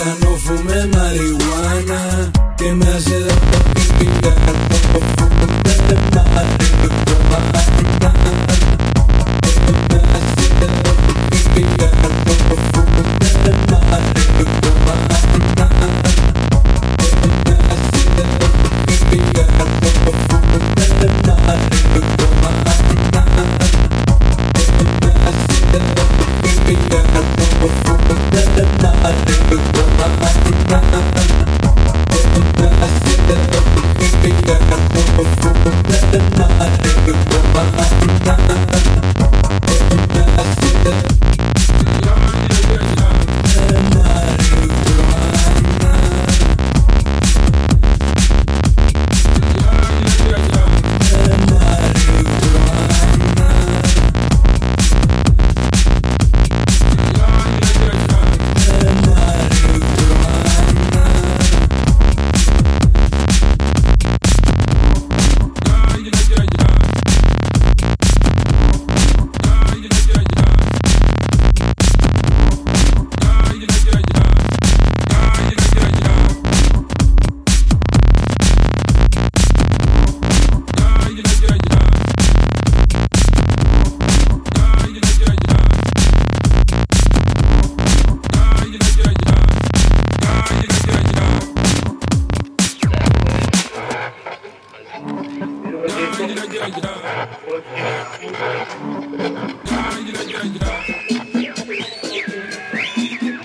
ya no fume marihuana, que me hace de Bye. da da da da